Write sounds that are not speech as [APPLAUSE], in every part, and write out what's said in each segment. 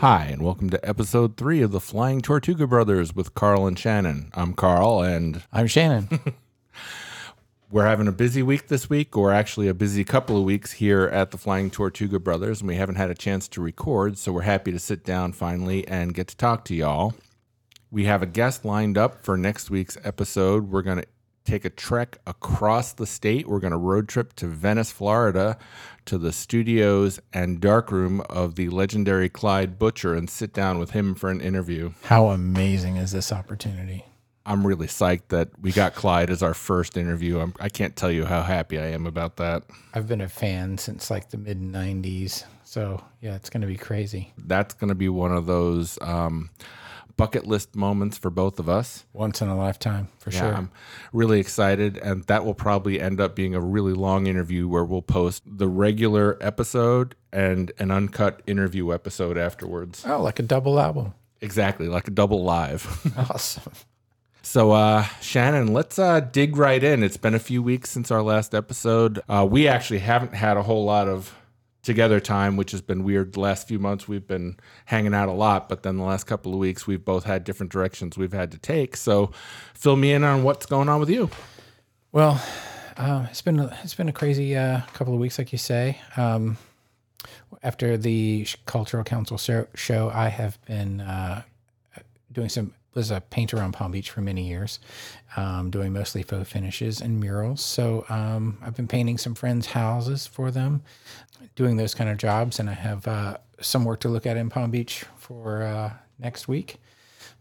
Hi, and welcome to episode three of the Flying Tortuga Brothers with Carl and Shannon. I'm Carl, and I'm Shannon. [LAUGHS] [LAUGHS] we're having a busy week this week, or actually a busy couple of weeks here at the Flying Tortuga Brothers, and we haven't had a chance to record, so we're happy to sit down finally and get to talk to y'all. We have a guest lined up for next week's episode. We're going to take a trek across the state. We're going to road trip to Venice, Florida, to the studios and darkroom of the legendary Clyde Butcher and sit down with him for an interview. How amazing is this opportunity? I'm really psyched that we got Clyde as our first interview. I'm, I can not tell you how happy I am about that. I've been a fan since like the mid 90s. So, yeah, it's going to be crazy. That's going to be one of those. Um, bucket list moments for both of us. Once in a lifetime, for yeah, sure. I'm really excited. And that will probably end up being a really long interview where we'll post the regular episode and an uncut interview episode afterwards. Oh, like a double album. Exactly, like a double live. [LAUGHS] awesome. So, uh, Shannon, let's uh, dig right in. It's been a few weeks since our last episode. Uh, we actually haven't had a whole lot of together time, which has been weird. The last few months we've been hanging out a lot, but then the last couple of weeks we've both had different directions we've had to take. So, fill me in on what's going on with you. Well, uh, it's been it's been a crazy uh, couple of weeks, like you say. Um, after the cultural council show, I have been uh, doing some was a painter on Palm Beach for many years, um, doing mostly faux finishes and murals. So um, I've been painting some friends' houses for them, doing those kind of jobs, and I have uh, some work to look at in Palm Beach for uh, next week.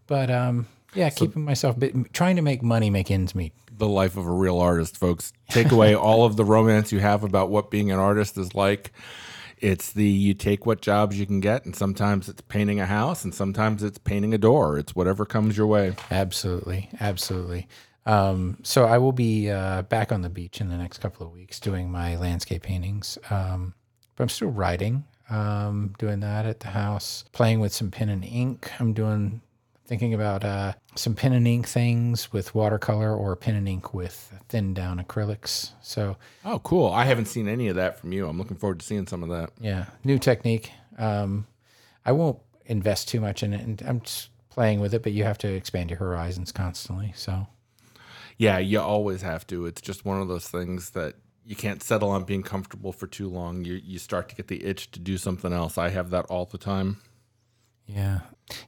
But um, yeah, so keeping myself bit, trying to make money, make ends meet. The life of a real artist, folks. Take away all of the romance you have about what being an artist is like it's the you take what jobs you can get, and sometimes it's painting a house, and sometimes it's painting a door. It's whatever comes your way. Absolutely, absolutely. Um, so I will be uh, back on the beach in the next couple of weeks doing my landscape paintings. Um, but I'm still writing, um, doing that at the house, playing with some pen and ink. I'm doing thinking about uh, some pen and ink things with watercolor or pen and ink with thin down acrylics. So, oh, cool! I haven't seen any of that from you. I'm looking forward to seeing some of that. Yeah, new technique. Um, I won't invest too much in it, and I'm just playing with it. But you have to expand your horizons constantly. So, yeah, you always have to. It's just one of those things that you can't settle on being comfortable for too long. You you start to get the itch to do something else. I have that all the time. Yeah.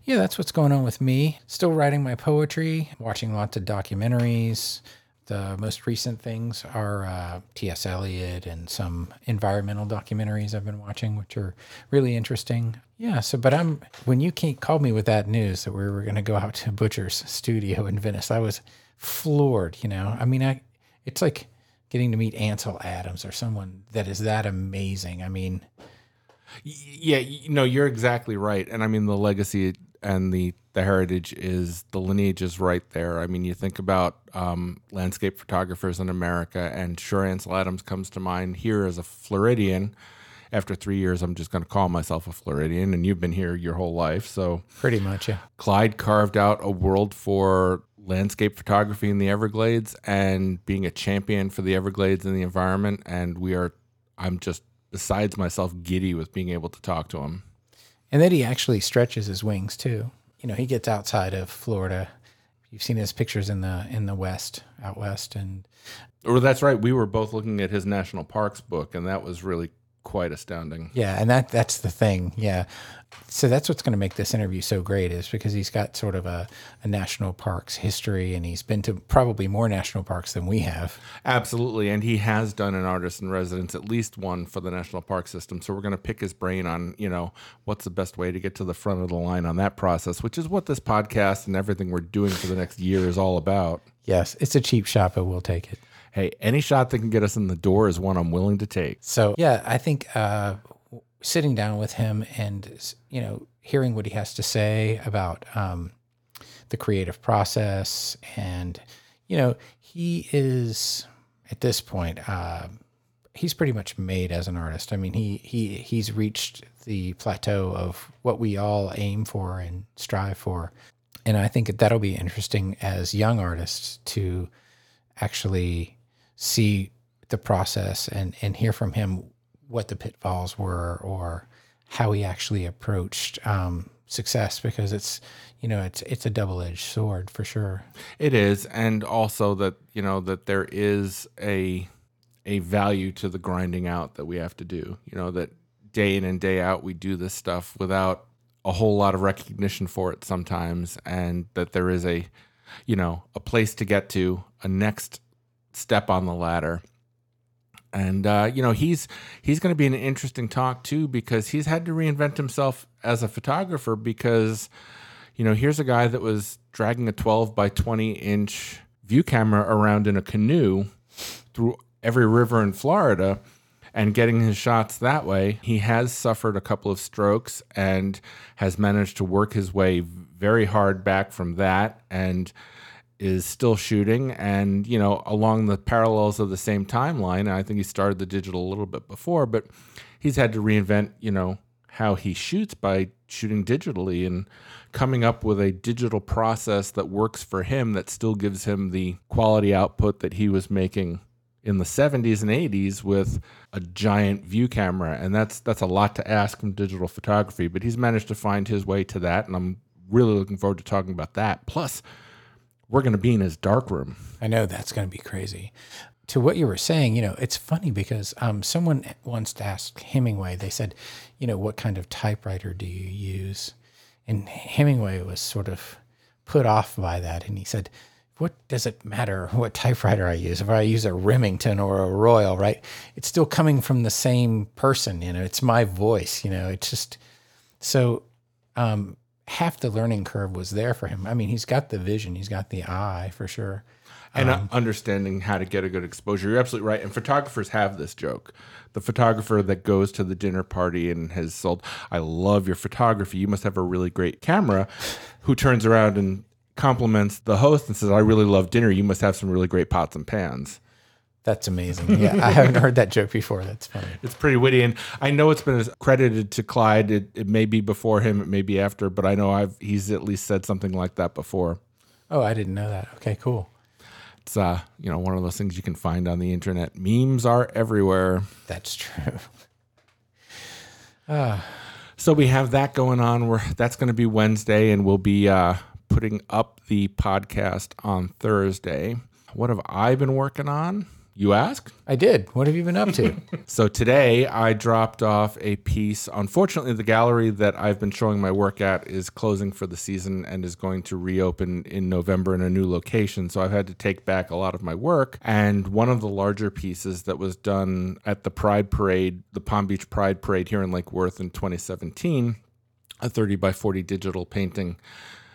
Yeah, that's what's going on with me. Still writing my poetry, watching lots of documentaries. The most recent things are uh, T.S. Eliot and some environmental documentaries I've been watching, which are really interesting. Yeah. So, but I'm when you called me with that news that we were going to go out to Butcher's studio in Venice, I was floored. You know, I mean, I it's like getting to meet Ansel Adams or someone that is that amazing. I mean, yeah, know, you're exactly right. And I mean, the legacy and the the heritage is the lineage is right there. I mean, you think about um, landscape photographers in America, and sure, Ansel Adams comes to mind here as a Floridian. After three years, I'm just going to call myself a Floridian, and you've been here your whole life, so pretty much, yeah. Clyde carved out a world for landscape photography in the Everglades and being a champion for the Everglades and the environment. And we are, I'm just besides myself giddy with being able to talk to him. And then he actually stretches his wings too. You know, he gets outside of Florida. You've seen his pictures in the in the west, out west, and. Well, that's right. We were both looking at his national parks book, and that was really quite astounding. Yeah, and that that's the thing. Yeah. So that's what's going to make this interview so great is because he's got sort of a, a national parks history and he's been to probably more national parks than we have. Absolutely. And he has done an artist in residence, at least one for the national park system. So we're going to pick his brain on, you know, what's the best way to get to the front of the line on that process, which is what this podcast and everything we're doing for the next year is all about. Yes, it's a cheap shot, but we'll take it hey, any shot that can get us in the door is one I'm willing to take. So yeah, I think uh, sitting down with him and you know hearing what he has to say about um, the creative process, and you know he is at this point. Uh, he's pretty much made as an artist. I mean, he he he's reached the plateau of what we all aim for and strive for. And I think that that'll be interesting as young artists to actually see the process and and hear from him what the pitfalls were or how he actually approached um, success because it's you know it's it's a double edged sword for sure. It is, and also that you know that there is a a value to the grinding out that we have to do. You know that day in and day out we do this stuff without a whole lot of recognition for it sometimes, and that there is a you know a place to get to, a next step on the ladder. And uh, you know he's he's going to be an interesting talk too because he's had to reinvent himself as a photographer because you know, here's a guy that was dragging a 12 by 20 inch view camera around in a canoe through every river in Florida and getting his shots that way. He has suffered a couple of strokes and has managed to work his way very hard back from that and is still shooting and you know along the parallels of the same timeline i think he started the digital a little bit before but he's had to reinvent you know how he shoots by shooting digitally and coming up with a digital process that works for him that still gives him the quality output that he was making in the 70s and 80s with a giant view camera. And that's that's a lot to ask from digital photography but he's managed to find his way to that and I'm really looking forward to talking about that. Plus we're going to be in his dark room. I know that's going to be crazy. To what you were saying, you know, it's funny because um, someone once asked Hemingway, they said, you know, what kind of typewriter do you use? And Hemingway was sort of put off by that. And he said, what does it matter what typewriter I use? If I use a Remington or a Royal, right? It's still coming from the same person, you know, it's my voice, you know, it's just so um, half the learning curve was there for him. I mean, he's got the vision, he's got the eye for sure. and uh, understanding how to get a good exposure. You're absolutely right. And photographers have this joke. The photographer that goes to the dinner party and has sold, I love your photography. You must have a really great camera, who turns around and compliments the host and says, I really love dinner. You must have some really great pots and pans. That's amazing. Yeah, I haven't heard that joke before. That's funny. It's pretty witty, and I know it's been credited to Clyde. It, it may be before him, it may be after, but I know I've he's at least said something like that before. Oh, I didn't know that. Okay, cool. It's uh, you know, one of those things you can find on the internet. Memes are everywhere. That's true. [SIGHS] So we have that going on. We're that's going to be Wednesday, and we'll be uh, putting up the podcast on Thursday. What have I been working on? You ask. I did. What have you been up to? [LAUGHS] So today I dropped off a piece. Unfortunately, the gallery that I've been showing my work at is closing for the season and is going to reopen in November in a new location. So I've had to take back a lot of my work. And one of the larger pieces that was done at the Pride Parade, the Palm Beach Pride Parade here in Lake Worth in 2017, a 30 by 40 digital painting.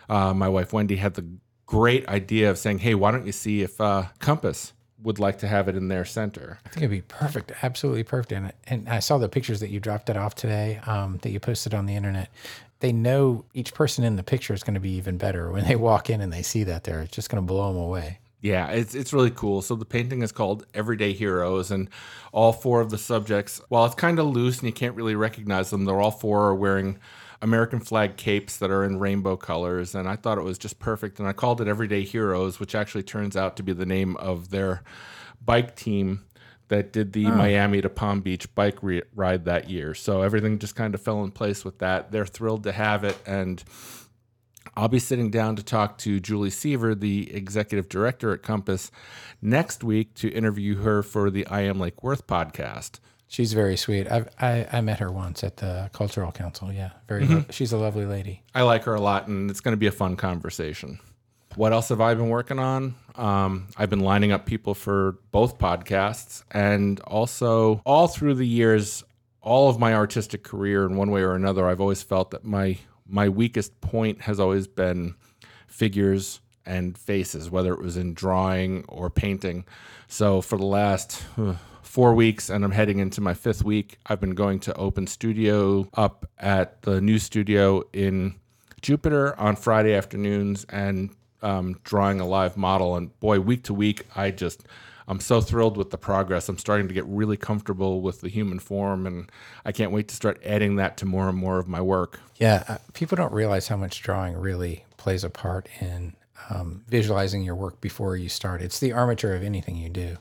Uh, my wife Wendy had the great idea of saying, "Hey, why don't you see if uh, Compass would like to have it in their center?" I think it'd be perfect, absolutely perfect. And and I saw the pictures that you dropped it off today, um, that you posted on the internet. They know each person in the picture is going to be even better when they walk in and they see that there. It's just going to blow them away. Yeah, it's it's really cool. So the painting is called Everyday Heroes, and all four of the subjects, while it's kind of loose and you can't really recognize them, they're all four are wearing American flag capes that are in rainbow colors, and I thought it was just perfect. And I called it Everyday Heroes, which actually turns out to be the name of their bike team that did the Miami to Palm Beach bike re- ride that year. So everything just kind of fell in place with that. They're thrilled to have it, and I'll be sitting down to talk to Julie Seaver, the executive director at Compass, next week to interview her for the I Am Lake Worth podcast. She's very sweet. I've, I I met her once at the cultural council. Yeah, very. lo- she's a lovely lady. I like her a lot, and it's going to be a fun conversation. What else have I been working on? Um, I've been lining up people for both podcasts, and also all through the years, all of my artistic career, in one way or another, I've always felt that my my weakest point has always been figures and faces, whether it was in drawing or painting. So for the last uh, four weeks, and I'm heading into my fifth week, I've been going to open studio up at the new studio in Jupiter on Friday afternoons and um, drawing a live model. And boy, week to week, I just I'm so thrilled with the progress. I'm starting to get really comfortable with the human form, and I can't wait to start adding that to more and more of my work. Yeah, uh, people don't realize how much drawing really plays a part in um, visualizing your work before you start. It's the armature of anything you do.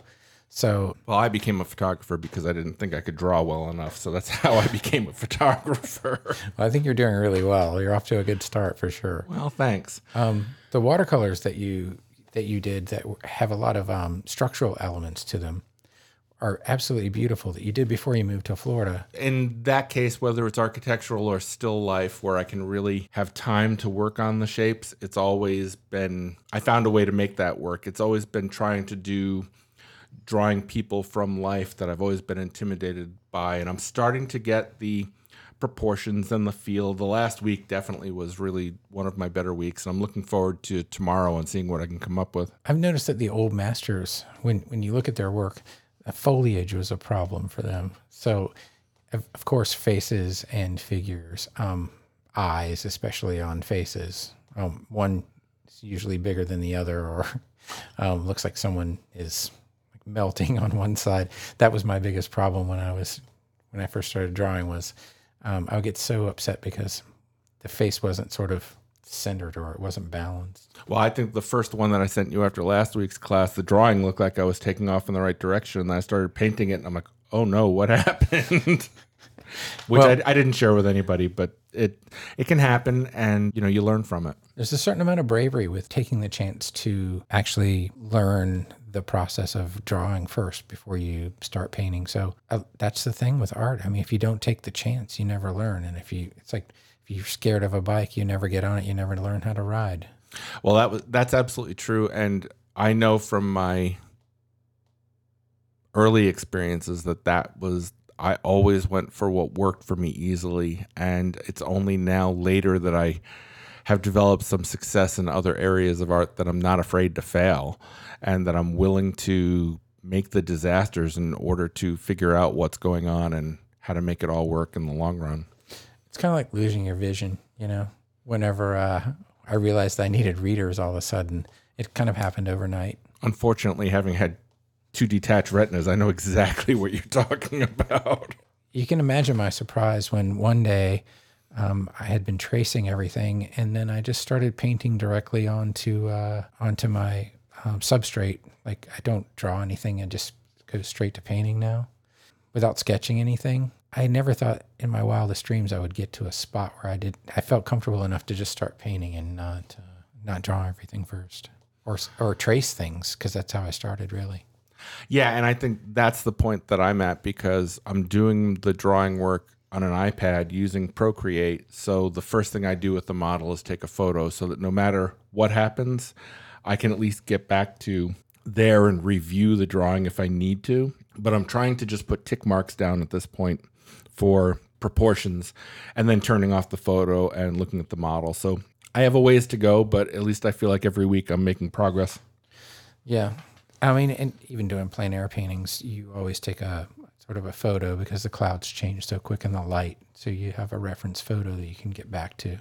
So Well, I became a photographer because I didn't think I could draw well enough. So that's [LAUGHS] how I became a photographer. [LAUGHS] I think you're doing really well. You're off to a good start for sure. well, thanks. Um, the watercolors that you that you did that have a lot of um, structural elements to them are absolutely beautiful. That you did before you moved to Florida. in that case, whether it's architectural or still life, where I can really have time to work on the shapes, it's always been, I found a way to make that work. It's always been trying to do drawing people from life that I've always been intimidated by. And I'm starting to get the proportions and the feel. The last week definitely was really one of my better weeks. And I'm looking forward to tomorrow and seeing what I can come up with. I've noticed that the old masters, when when you look at their work, foliage was a problem for them. So, of, of course, faces and figures, um, eyes, especially on faces. Um, one is usually bigger than the other, or [LAUGHS] um, looks like someone is melting [LAUGHS] on one side. That was my biggest problem when I was when I first started drawing. Was um, I would get so upset because the face wasn't sort of centered or it wasn't balanced. Well, I think the first one that I sent you after last week's class, the drawing looked like I was taking off in the right direction. And I started painting it, and I'm like, oh no, what [LAUGHS] happened? Which Well- I, I didn't share with anybody, but it it can happen, and you know you learn from it. There's a certain amount of bravery with taking the chance to actually learn the process of drawing first before you start painting. So uh, that's the thing with art. I mean, if you don't take the chance, you never learn. And if you, it's like if you're scared of a bike, you never get on it. You never learn how to ride. Well, that was that's absolutely true, and I know from my early experiences that that was I always went for what worked for me easily, and it's only now later that I have developed some success in other areas of art that I'm not afraid to fail, and that I'm willing to make the disasters in order to figure out what's going on and how to make it all work in the long run. It's kind of like losing your vision, you know. Whenever uh, I realized I needed readers, all of a sudden, it kind of happened overnight. Unfortunately, having had two detached retinas, I know exactly [LAUGHS] what you're talking about. you can imagine my surprise when one day um, I had been tracing everything, and then I just started painting directly onto uh, onto my um, substrate. Like I don't draw anything; I just go straight to painting now, without sketching anything. I never thought in my wildest dreams I would get to a spot where I did. I felt comfortable enough to just start painting and not uh, not draw everything first, or or trace things because that's how I started really. Yeah, and I think that's the point that I'm at because I'm doing the drawing work on an iPad using Procreate. So the first thing I do with the model is take a photo so that no matter what happens, I can at least get back to there and review the drawing if I need to. But I'm trying to just put tick marks down at this point for proportions and then turning off the photo and looking at the model. So I have a ways to go, but at least I feel like every week I'm making progress. Yeah. I mean, and even doing plein air paintings, you always take a sort of a photo because the clouds change so quick in the light. So you have a reference photo that you can get back to.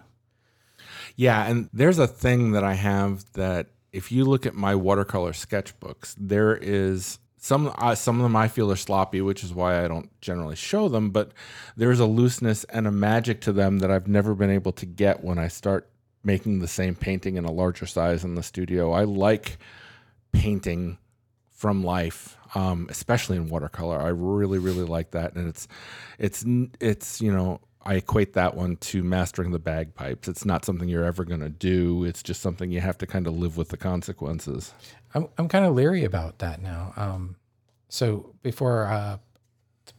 Yeah, and there's a thing that I have that if you look at my watercolor sketchbooks, there is some uh, some of them I feel are sloppy, which is why I don't generally show them. But there's a looseness and a magic to them that I've never been able to get when I start making the same painting in a larger size in the studio. I like painting from life, um, especially in watercolor. I really, really like that, and it's, it's, it's you know, I equate that one to mastering the bagpipes. It's not something you're ever going to do. It's just something you have to kind of live with the consequences. I'm, I'm kind of leery about that now. Um, so before uh,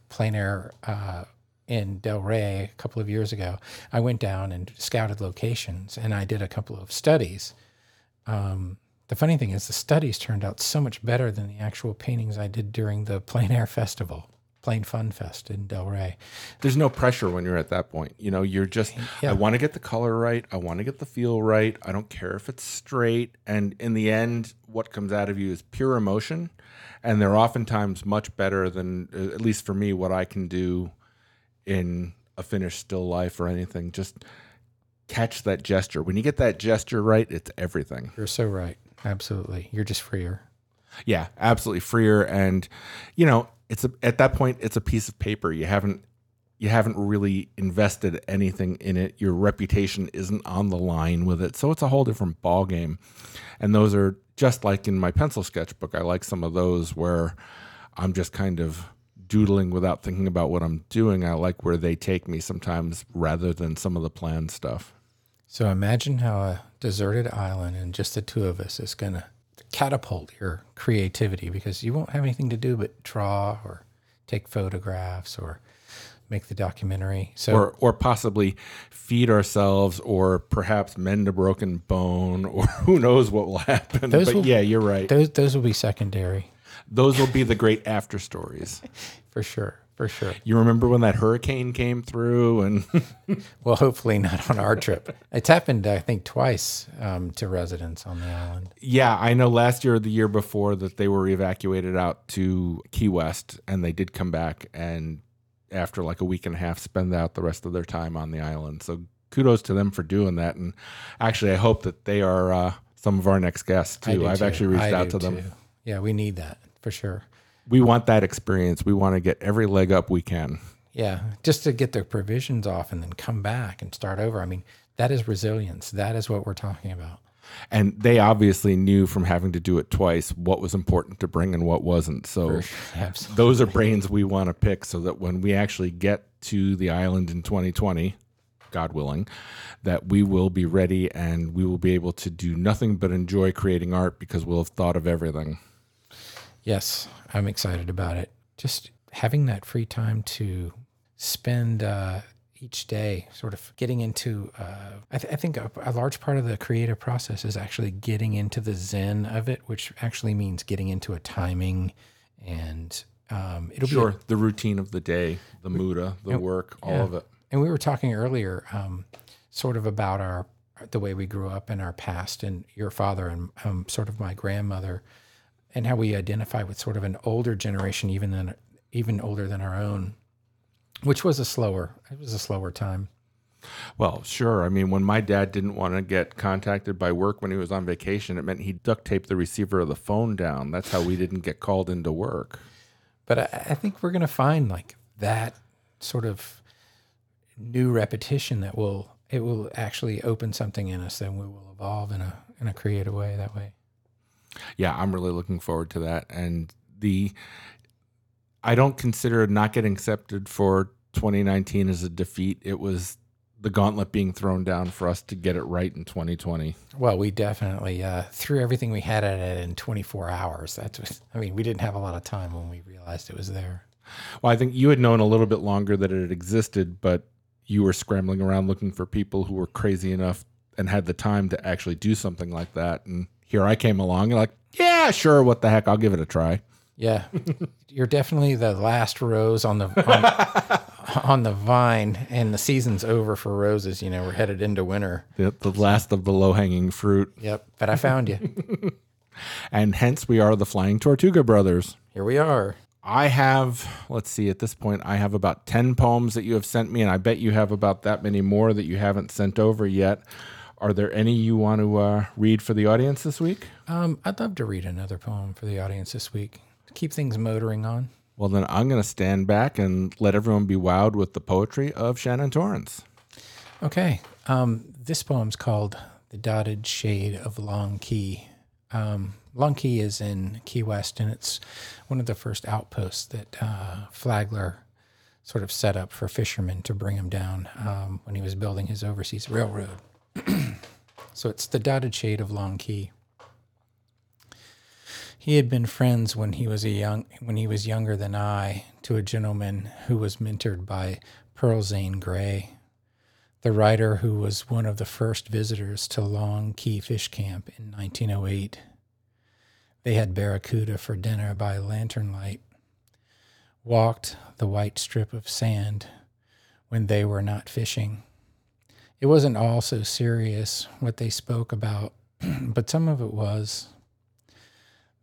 plein air uh, in Delray a couple of years ago, I went down and scouted locations and I did a couple of studies. Um, the funny thing is, the studies turned out so much better than the actual paintings I did during the [LAUGHS] plein air festival, Plain Fun Fest in Delray. There's no pressure when you're at that point. You know, you're just, Yeah. I want to get the color right. I want to get the feel right. I don't care if it's straight. And in the end, what comes out of you is pure emotion. And they're oftentimes much better than, uh, at least for me, what I can do in a finished still life or anything. Just catch that gesture. When you get that gesture right, it's everything. You're so right. Absolutely. You're just freer. Yeah, absolutely freer and you know, it's a, at that point it's a piece of paper. You haven't you haven't really invested anything in it. Your reputation isn't on the line with it. So it's a whole different ball game. And those are just like in my pencil sketchbook. I like some of those where I'm just kind of doodling without thinking about what I'm doing. I like where they take me sometimes rather than some of the planned stuff. So imagine how a deserted island and just the two of us is going to catapult your creativity because you won't have anything to do but draw or take photographs or make the documentary. So or or possibly feed ourselves or perhaps mend a broken bone or [LAUGHS] who knows what will happen. Those but will- yeah, you're right. those those will be secondary Those will be the great after stories. [LAUGHS] for sure. For sure. You remember when that hurricane came through and [LAUGHS] Well, hopefully not on our trip. It's happened, I think, twice um, to residents on the island. Yeah, I know last year or the year before that they were evacuated out to Key West and they did come back and after like a week and a half spend out the rest of their time on the island. So kudos to them for doing that and actually I hope that they are uh, some of our next guests too. I've too. actually reached I out to them. Yeah, we need that for sure. We want that experience. We want to get every leg up we can. Yeah, just to get their provisions off and then come back and start over. I mean, that is resilience. That is what we're talking about. And they obviously knew from having to do it twice what was important to bring and what wasn't. So Absolutely. those are brains we want to pick so that when we actually get to the island in 2020, God willing, that we will be ready and we will be able to do nothing but enjoy creating art because we'll have thought of everything. Yes, I'm excited about it. Just having that free time to spend uh, each day sort of getting into, uh, I, th- I think a, a large part of the creative process is actually getting into the zen of it, which actually means getting into a timing and um, it'll be Sure, the routine of the day, the muda, the work, all Yeah. of it. And we were talking earlier, um, sort of about our the way we grew up in our past, and your father and um, sort of my grandmother, and how we identify with sort of an older generation, even than even older than our own, which was a slower. It was a slower time. Well, sure. I mean, when my dad didn't want to get contacted by work when he was on vacation, it meant he duct taped the receiver of the phone down. That's how we didn't get called into work. But I, I think we're going to find like that sort of new repetition that will it will actually open something in us, and we will evolve in a in a creative way that way. Yeah, I'm really looking forward to that. And the I don't consider not getting accepted for 2019 as a defeat. It was the gauntlet being thrown down for us to get it right in 2020. Well, we definitely uh, threw everything we had at it in 24 hours. That's, what, I mean, we didn't have a lot of time when we realized it was there. Well, I think you had known a little bit longer that it had existed, but you were scrambling around looking for people who were crazy enough and had the time to actually do something like that. And here I came along and like, yeah, sure, what the heck, I'll give it a try. Yeah, [LAUGHS] you're definitely the last rose on the on, [LAUGHS] on the vine, and the season's over for roses. You know, we're headed into winter. The, the last of the low hanging fruit. Yep, but I found you. [LAUGHS] And hence we are the Flying Tortuga Brothers. Here we are. I have, let's see, at this point, I have about 10 poems that you have sent me, and I bet you have about that many more that you haven't sent over yet. Are there any you want to uh, read for the audience this week? Um, I'd love to read another poem for the audience this week. to Keep things motoring on. Well, then I'm going to stand back and let everyone be wowed with the poetry of Shannon Torrance. Okay. Um, this poem's called The Dotted Shade of Long Key. Um, Long Key is in Key West, and it's one of the first outposts that uh, Flagler sort of set up for fishermen to bring him down um, when he was building his overseas railroad. So it's The Dotted Shade of Long Key. He had been friends when he was a young when he was younger than I to a gentleman who was mentored by Pearl Zane Grey the writer who was one of the first visitors to Long Key Fish Camp in 1908. They had barracuda for dinner by lantern light, walked the white strip of sand when they were not fishing. It wasn't all so serious what they spoke about, [CLEARS THROAT] but some of it was.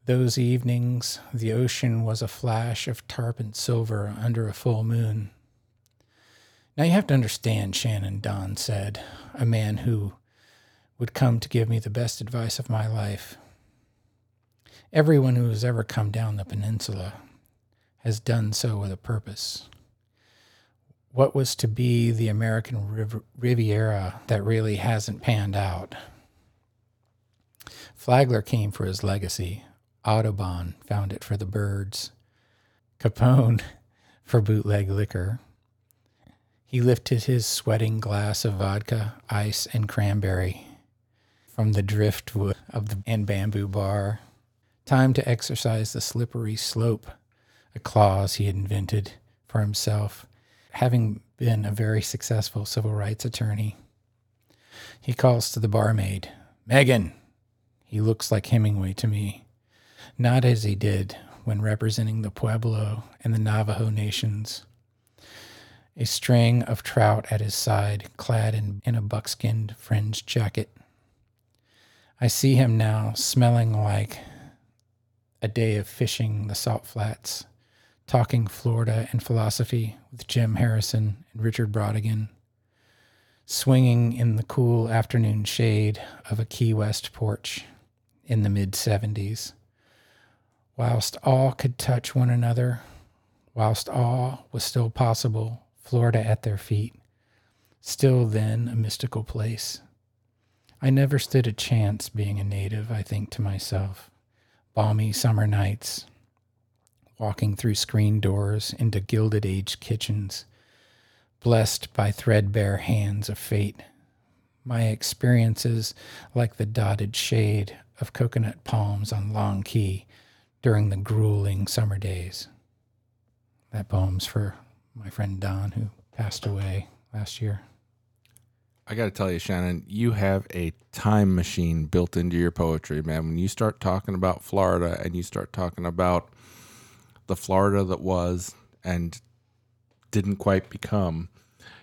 Those evenings, the ocean was a flash of tarpon silver under a full moon. Now you have to understand, Shannon, Don said, a man who would come to give me the best advice of my life. Everyone who has ever come down the peninsula has done so with a purpose. What was to be the American Riv- Riviera that really hasn't panned out? Flagler came for his legacy. Audubon found it for the birds. Capone [LAUGHS] for bootleg liquor. He lifted his sweating glass of vodka, ice, and cranberry from the driftwood of the and bamboo bar. Time to exercise the slippery slope, a clause he had invented for himself, having been a very successful civil rights attorney. He calls to the barmaid, Megan. He looks like Hemingway to me, not as he did when representing the Pueblo and the Navajo nations. A string of trout at his side, clad in, in a buckskinned fringed jacket. I see him now, smelling like a day of fishing the salt flats, talking Florida and philosophy with Jim Harrison and Richard Brautigan, swinging in the cool afternoon shade of a Key West porch in the mid 70s. Whilst all could touch one another, whilst all was still possible, Florida at their feet, still then a mystical place. I never stood a chance being a native, I think to myself. Balmy summer nights, walking through screen doors into gilded age kitchens, blessed by threadbare hands of fate. My experiences like the dotted shade of coconut palms on Long Key during the grueling summer days. That poem's for my friend Don, who passed away last year. I got to tell you, Shannon, you have a time machine built into your poetry, man. When you start talking about Florida and you start talking about the Florida that was and didn't quite become,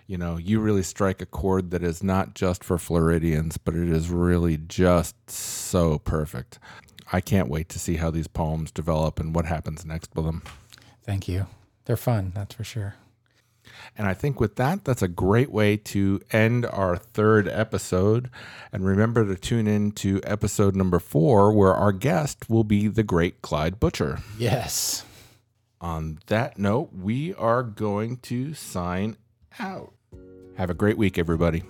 you know, you really strike a chord that is not just for Floridians, but it is really just so perfect. I can't wait to see how these poems develop and what happens next with them. Thank you. They're fun, that's for sure. And I think with that, that's a great way to end our third episode. And remember to tune in to episode number four, where our guest will be the great Clyde Butcher. Yes. On that note, we are going to sign out. Have a great week, everybody.